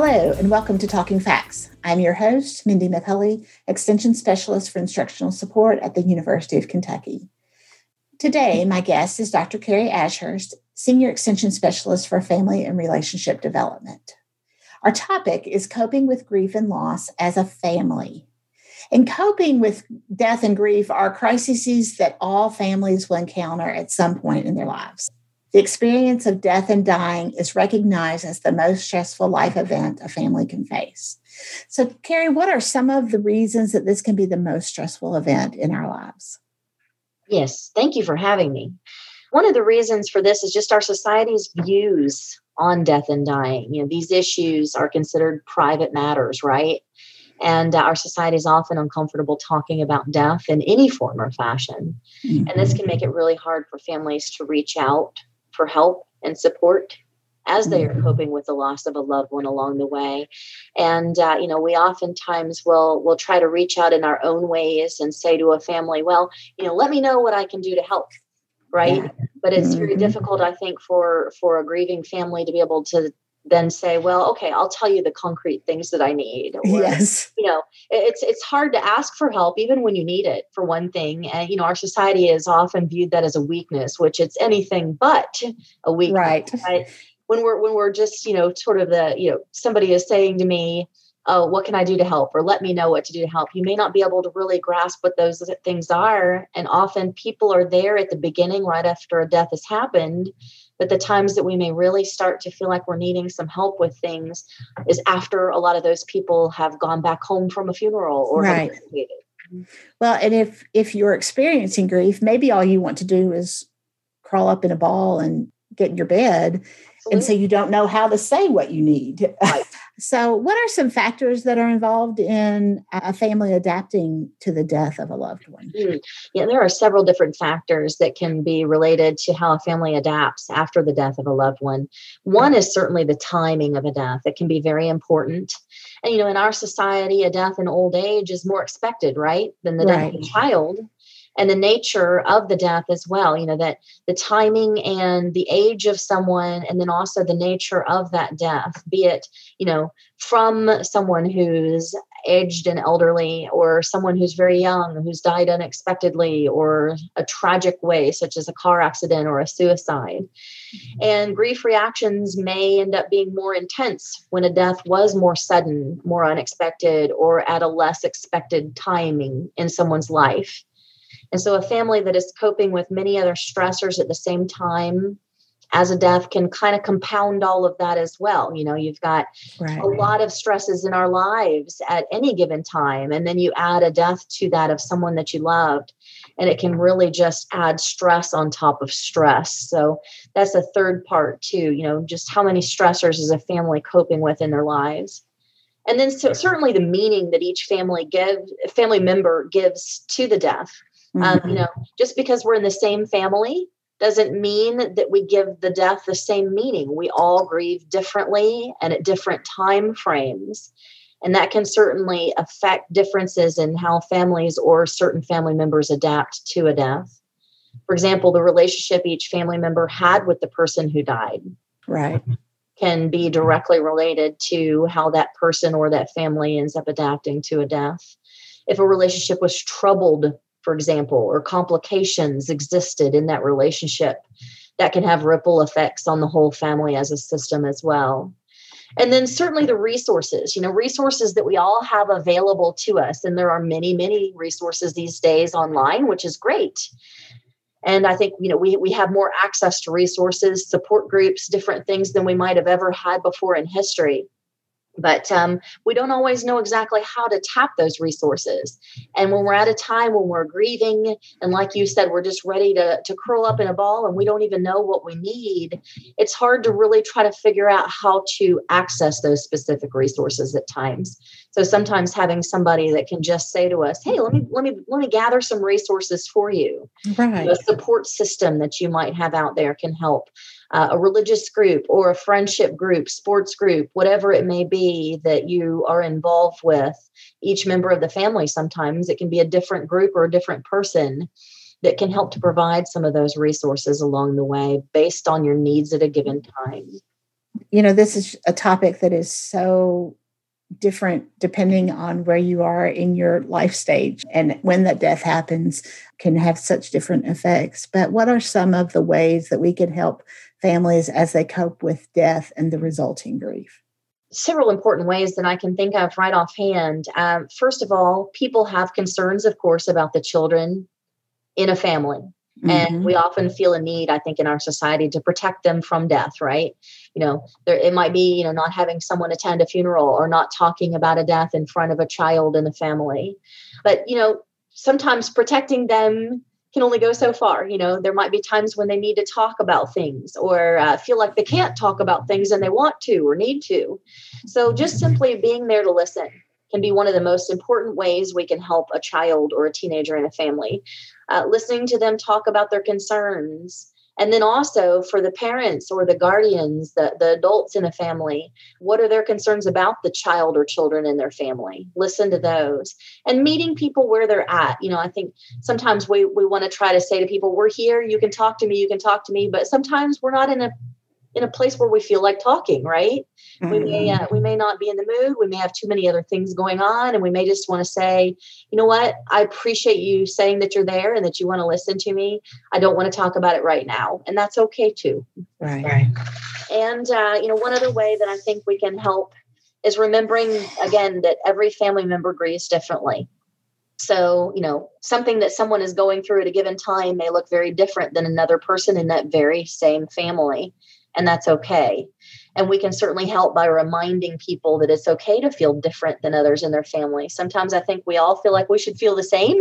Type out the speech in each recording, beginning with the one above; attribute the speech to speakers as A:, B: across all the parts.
A: Hello, and welcome to Talking Facts. I'm your host, Mindy McCulley, Extension Specialist for Instructional Support at the University of Kentucky. Today, my guest is Dr. Carrie Ashurst, Senior Extension Specialist for Family and Relationship Development. Our topic is coping with grief and loss as a family. And coping with death and grief are crises that all families will encounter at some point in their lives. The experience of death and dying is recognized as the most stressful life event a family can face. So, Carrie, what are some of the reasons that this can be the most stressful event in our lives?
B: Yes, thank you for having me. One of the reasons for this is just our society's views on death and dying. You know, these issues are considered private matters, right? And uh, our society is often uncomfortable talking about death in any form or fashion. Mm-hmm. And this can make it really hard for families to reach out for help and support as they are mm-hmm. coping with the loss of a loved one along the way and uh, you know we oftentimes will will try to reach out in our own ways and say to a family well you know let me know what i can do to help right yeah. but it's very mm-hmm. difficult i think for for a grieving family to be able to then say, well, okay, I'll tell you the concrete things that I need.
A: Or, yes.
B: You know, it's it's hard to ask for help even when you need it for one thing. And you know, our society is often viewed that as a weakness, which it's anything but a weakness.
A: Right.
B: right? When we're when we're just, you know, sort of the, you know, somebody is saying to me, oh, what can I do to help? Or let me know what to do to help. You may not be able to really grasp what those things are. And often people are there at the beginning, right after a death has happened but the times that we may really start to feel like we're needing some help with things is after a lot of those people have gone back home from a funeral or
A: right. Well, and if if you're experiencing grief, maybe all you want to do is crawl up in a ball and get in your bed Absolutely. and so you don't know how to say what you need. Right. so, what are some factors that are involved in a family adapting to the death of a loved one?
B: Mm. Yeah, there are several different factors that can be related to how a family adapts after the death of a loved one. One is certainly the timing of a death. It can be very important. And, you know, in our society, a death in old age is more expected, right, than the right. death of a child and the nature of the death as well you know that the timing and the age of someone and then also the nature of that death be it you know from someone who's aged and elderly or someone who's very young who's died unexpectedly or a tragic way such as a car accident or a suicide mm-hmm. and grief reactions may end up being more intense when a death was more sudden more unexpected or at a less expected timing in someone's life and so a family that is coping with many other stressors at the same time as a death can kind of compound all of that as well. You know, you've got right. a lot of stresses in our lives at any given time. And then you add a death to that of someone that you loved. And it can really just add stress on top of stress. So that's a third part, too. You know, just how many stressors is a family coping with in their lives? And then so certainly the meaning that each family give family member gives to the death Mm-hmm. Um, you know, just because we're in the same family doesn't mean that we give the death the same meaning. We all grieve differently and at different time frames. And that can certainly affect differences in how families or certain family members adapt to a death. For example, the relationship each family member had with the person who died.
A: Right.
B: Can be directly related to how that person or that family ends up adapting to a death. If a relationship was troubled for example, or complications existed in that relationship that can have ripple effects on the whole family as a system as well. And then certainly the resources, you know, resources that we all have available to us. And there are many, many resources these days online, which is great. And I think, you know, we, we have more access to resources, support groups, different things than we might have ever had before in history. But um, we don't always know exactly how to tap those resources. And when we're at a time when we're grieving and like you said we're just ready to, to curl up in a ball and we don't even know what we need it's hard to really try to figure out how to access those specific resources at times. So sometimes having somebody that can just say to us hey let me let me let me gather some resources for you.
A: Right.
B: A support system that you might have out there can help uh, a religious group or a friendship group, sports group, whatever it may be that you are involved with, each member of the family, sometimes it can be a different group or a different person that can help to provide some of those resources along the way based on your needs at a given time.
A: You know, this is a topic that is so different depending on where you are in your life stage and when that death happens can have such different effects but what are some of the ways that we can help families as they cope with death and the resulting grief?
B: Several important ways that I can think of right offhand. Um, first of all, people have concerns, of course, about the children in a family. Mm-hmm. And we often feel a need, I think, in our society to protect them from death, right? You know, there, it might be, you know, not having someone attend a funeral or not talking about a death in front of a child in the family. But, you know, sometimes protecting them can only go so far. You know, there might be times when they need to talk about things or uh, feel like they can't talk about things and they want to or need to. So just simply being there to listen can be one of the most important ways we can help a child or a teenager in a family. Uh, listening to them talk about their concerns, and then also for the parents or the guardians, the, the adults in a family, what are their concerns about the child or children in their family? Listen to those. And meeting people where they're at. You know, I think sometimes we, we want to try to say to people, we're here, you can talk to me, you can talk to me, but sometimes we're not in a in a place where we feel like talking right? Mm-hmm. we may mm-hmm. uh, we may not be in the mood. We may have too many other things going on and we may just want to say you know what? I appreciate you saying that you're there and that you want to listen to me. I don't want to talk about it right now. And that's okay too.
A: Right. Right.
B: And uh, you know one other way that i think we can help is remembering again that every family member grieves differently. So, you know, something that someone is going through at a given time may look very different than another person in that very same family and that's okay. And we can certainly help by reminding people that it's okay to feel different than others in their family. Sometimes I think we all feel like we should feel the same,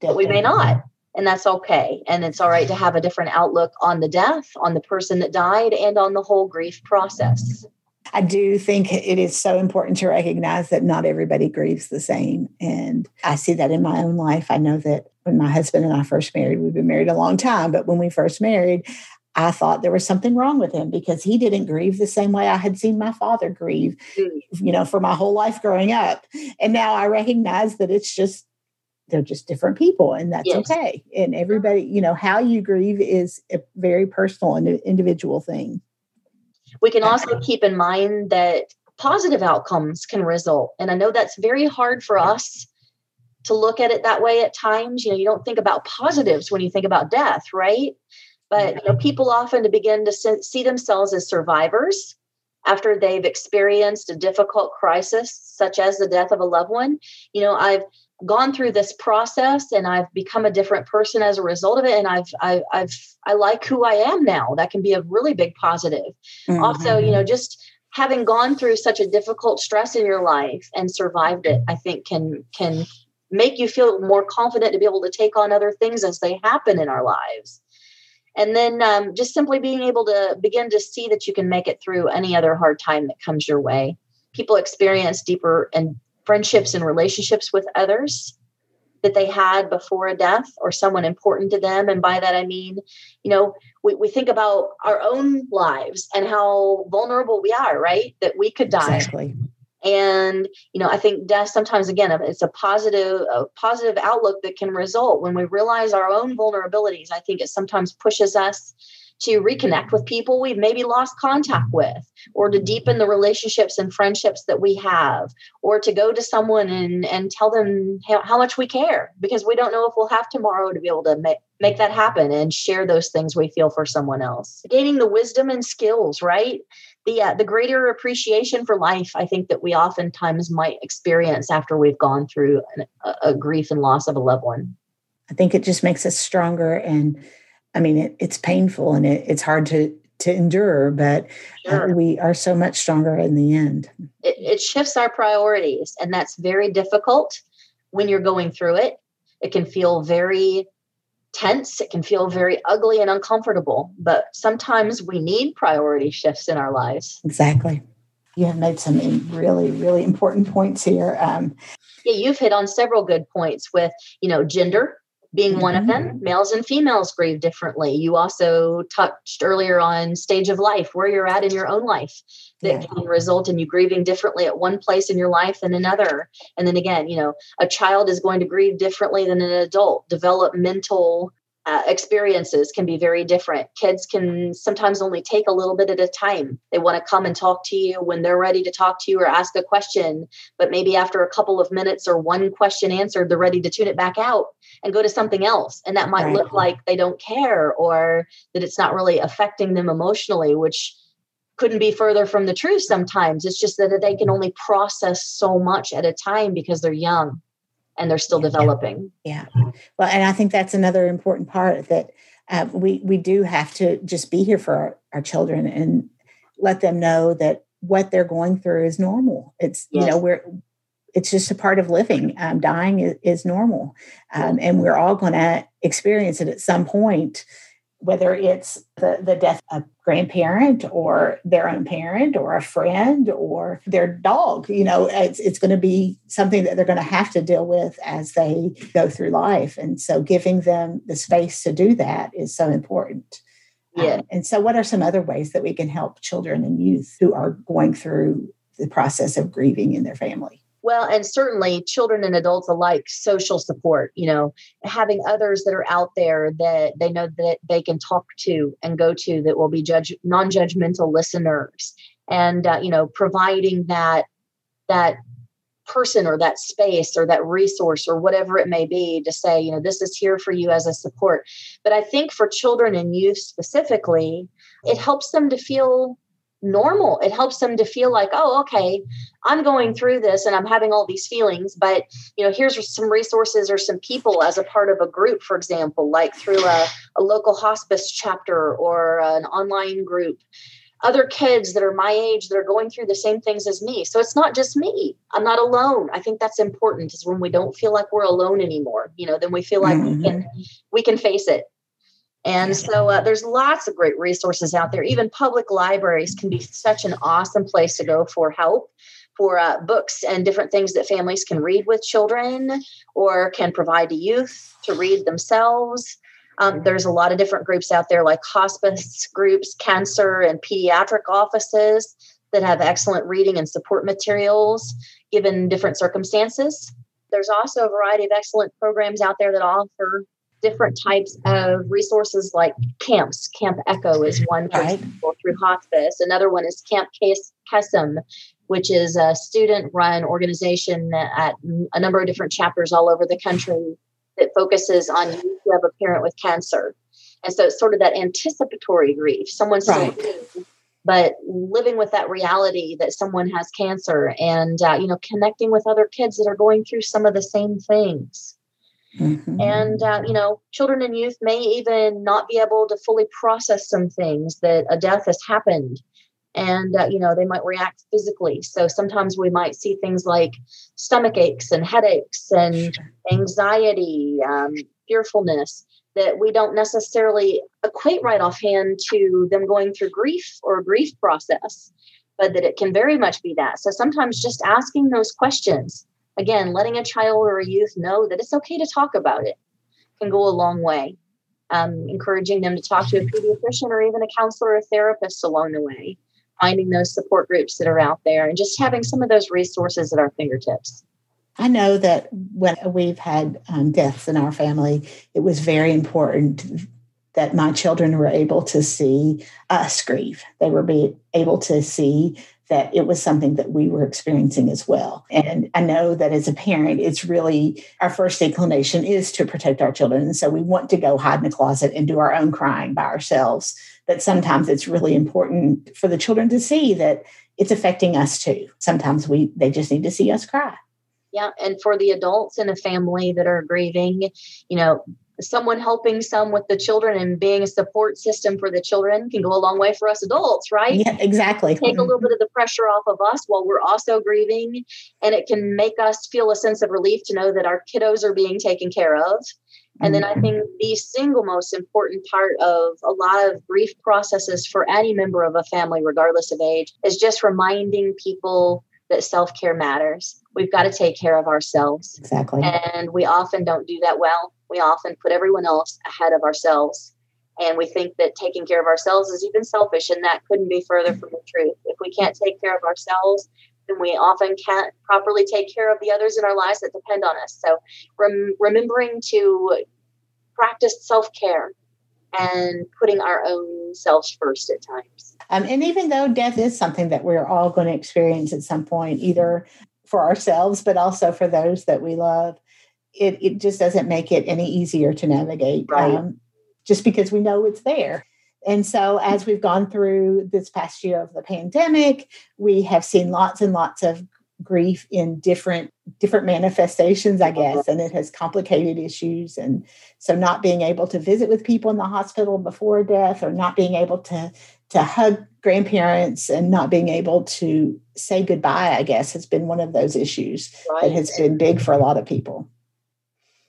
B: but we may not. And that's okay. And it's all right to have a different outlook on the death, on the person that died, and on the whole grief process.
A: I do think it is so important to recognize that not everybody grieves the same. And I see that in my own life. I know that when my husband and I first married, we've been married a long time, but when we first married, I thought there was something wrong with him because he didn't grieve the same way I had seen my father grieve, mm. you know, for my whole life growing up. And now I recognize that it's just, they're just different people and that's yes. okay. And everybody, you know, how you grieve is a very personal and individual thing.
B: We can also keep in mind that positive outcomes can result. And I know that's very hard for us to look at it that way at times. You know, you don't think about positives when you think about death, right? But you know, people often begin to see themselves as survivors after they've experienced a difficult crisis, such as the death of a loved one. You know, I've gone through this process and I've become a different person as a result of it. And I've, I've, I've I like who I am now. That can be a really big positive. Mm-hmm. Also, you know, just having gone through such a difficult stress in your life and survived it, I think can can make you feel more confident to be able to take on other things as they happen in our lives and then um, just simply being able to begin to see that you can make it through any other hard time that comes your way. People experience deeper and friendships and relationships with others that they had before a death or someone important to them. And by that i mean you know we, we think about our own lives and how vulnerable we are right? That we could die.
A: Exactly
B: and you know i think death sometimes again uh, it's a positive a positive outlook that can result. When we realize our own vulnerabilities i think it sometimes pushes us to reconnect with people we've maybe lost contact with or to deepen the relationships and friendships that we have or to go to someone and, and tell them how, how much we care because we don't know if we'll have tomorrow to be able to make, make that happen and share those things we feel for someone else. Gaining the wisdom and skills right the uh, the greater appreciation for life I think that we oftentimes might experience after we've gone through an, a, a, grief and loss of a loved one.
A: I think it just makes us stronger, and I mean it, it's painful and it, it's hard to to endure, but uh,
B: Sure.
A: uh, we are so much stronger in the end.
B: it, it shifts our priorities and that's very difficult when you're going through it it can feel very tense it can feel very ugly and uncomfortable but sometimes we need priority shifts in our lives
A: Exactly. You have made some really, really important points here. Um,
B: yeah you've hit on several good points with you know gender being one of them. Mm-hmm. Males and females grieve differently. You also touched earlier on stage of life where you're at in your own life that
A: Yeah.
B: can result in you grieving differently at one place in your life than another. And then again you know a child is going to grieve differently than an adult. Developmental uh, experiences can be very different. Kids can sometimes only take a little bit at a time. They want to come and talk to you when they're ready to talk to you or ask a question, but maybe after a couple of minutes or one question answered, they're ready to tune it back out and go to something else. And that might
A: Right.
B: look like they don't care or that it's not really affecting them emotionally, which couldn't be further from the truth sometimes. It's just that they can only process so much at a time because they're young and they're still developing.
A: Yeah. Well, and I think that's another important part that uh, we we do have to just be here for our, our children and let them know that what they're going through is normal. It's you know we're it's just a part of living. Um, dying is, is normal, um, and we're all going to experience it at some point. Whether it's the, the death of a grandparent or their own parent or a friend or their dog, you know, it's, it's going to be something that they're going to have to deal with as they go through life. And so giving them the space to do that is so important.
B: Yeah.
A: Um, and so, what are some other ways that we can help children and youth who are going through the process of grieving in their family?
B: Well, and certainly children and adults alike, social support, you know, having others that are out there that they know that they can talk to and go to that will be judge non-judgmental listeners. And uh, you know providing that that person or that space or that resource or whatever it may be to say you know this is here for you as a support. But i think for children and youth specifically it helps them to feel normal it helps them to feel like oh okay I'm going through this and I'm having all these feelings, but you know, here's some resources or some people as a part of a group, for example, like through a, a local hospice chapter or an online group. Other kids that are my age that are going through the same things as me. So it's not just me. I'm not alone. I think that's important is when we don't feel like we're alone anymore. You know, then we feel like we can mm-hmm. we can face it. And so uh, there's lots of great resources out there. Even public libraries can be such an awesome place to go for help for uh, books and different things that families can read with children or can provide to youth to read themselves. Um, there's a lot of different groups out there, like hospice groups, cancer, and pediatric offices that have excellent reading and support materials given different circumstances. There's also a variety of excellent programs out there that offer different types of resources like camps. Camp Echo is one for
A: Right.
B: example, through hospice. Another one is Camp Kes- Kesem, which is a student run organization at a number of different chapters all over the country that focuses on youth who have a parent with cancer. And so it's sort of that anticipatory grief. Someone's still
A: Right.
B: living, but living with that reality that someone has cancer and, uh, you know, connecting with other kids that are going through some of the same things.
A: Mhm.
B: And, uh, you know, children and youth may even not be able to fully process some things that a death has happened. And, uh, you know, they might react physically. So sometimes we might see things like stomach aches and headaches and anxiety, um, fearfulness that we don't necessarily equate right offhand to them going through grief or a grief process, but that it can very much be that. So sometimes just asking those questions, again, letting a child or a youth know that it's okay to talk about it can go a long way. Um, encouraging them to talk to a pediatrician or even a counselor or therapist along the way, finding those support groups that are out there, and just having some of those resources at our fingertips.
A: I know that when we've had um, deaths in our family, it was very important that my children were able to see us grieve. They were able to see that it was something that we were experiencing as well. And I know that as a parent, it's really our first inclination is to protect our children. And so we want to go hide in the closet and do our own crying by ourselves. But sometimes it's really important for the children to see that it's affecting us too. Sometimes we they just need to see us cry.
B: Yeah. And for the adults in a family that are grieving, you know, someone helping some with the children and being a support system for the children can go a long way for us adults, right?
A: Yeah, exactly.
B: Take a little bit of the pressure off of us while we're also grieving. And it can make us feel a sense of relief to know that our kiddos are being taken care of. And then I mm-hmm. think the single most important part of a lot of grief processes for any member of a family, regardless of age, is just reminding people that self care matters. We've got to take care of ourselves.
A: Exactly.
B: And we often don't do that well. We often put everyone else ahead of ourselves. And we think that taking care of ourselves is even selfish, and that couldn't be further from the truth. If we can't take care of ourselves, then we often can't properly take care of the others in our lives that depend on us. So, rem- remembering to practice self care and putting our own selves first at times.
A: Um, and even though death is something that we're all going to experience at some point, either for ourselves, but also for those that we love, it, it just doesn't make it any easier to navigate right. um, just because we know it's there. And so, as we've gone through this past year of the pandemic, we have seen lots and lots of grief in different different manifestations i guess and it has complicated issues and so not being able to visit with people in the hospital before death or not being able to to hug grandparents and not being able to say goodbye i guess has been one of those issues right. that has been big for a lot of people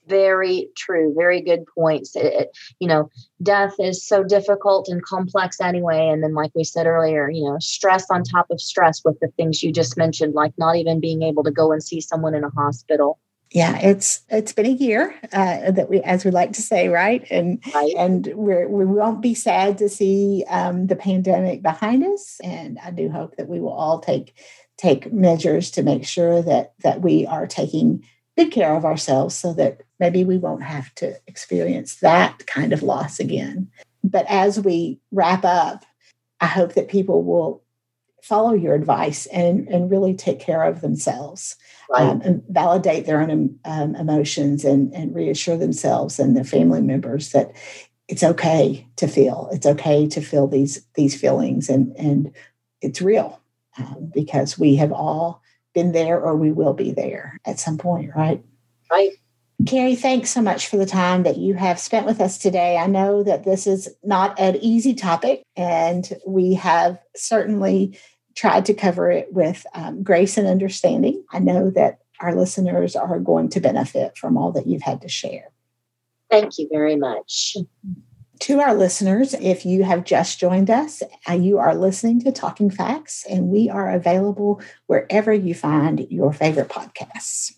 B: very true very good points it, it, you know death is so difficult and complex anyway and then like we said earlier you know stress on top of stress with the things you just mentioned like not even being able to go and see someone in a hospital
A: yeah it's it's been a year uh, that we as we like to say right and right. and we're, we won't be sad to see um, the pandemic behind us and i do hope that we will all take take measures to make sure that that we are taking good care of ourselves so that maybe we won't have to experience that kind of loss again. But as we wrap up, I hope that people will follow your advice and, and really take care of themselves right. um, and validate their own um, emotions and, and reassure themselves and their family members that it's okay to feel. It's okay to feel these these feelings and and it's real um, because we have all been there or we will be there at some point, right?
B: Right.
A: Carrie, thanks so much for the time that you have spent with us today. I know that this is not an easy topic, and we have certainly tried to cover it with um, grace and understanding. I know that our listeners are going to benefit from all that you've had to share.
B: Thank you very much.
A: To our listeners, if you have just joined us, uh, you are listening to Talking Facts, and we are available wherever you find your favorite podcasts.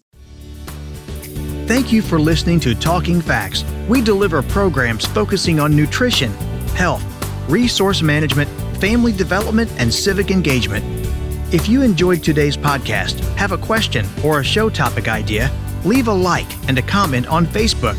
C: Thank you for listening to Talking Facts. We deliver programs focusing on nutrition, health, resource management, family development, and civic engagement. If you enjoyed today's podcast, have a question or a show topic idea, leave a like and a comment on Facebook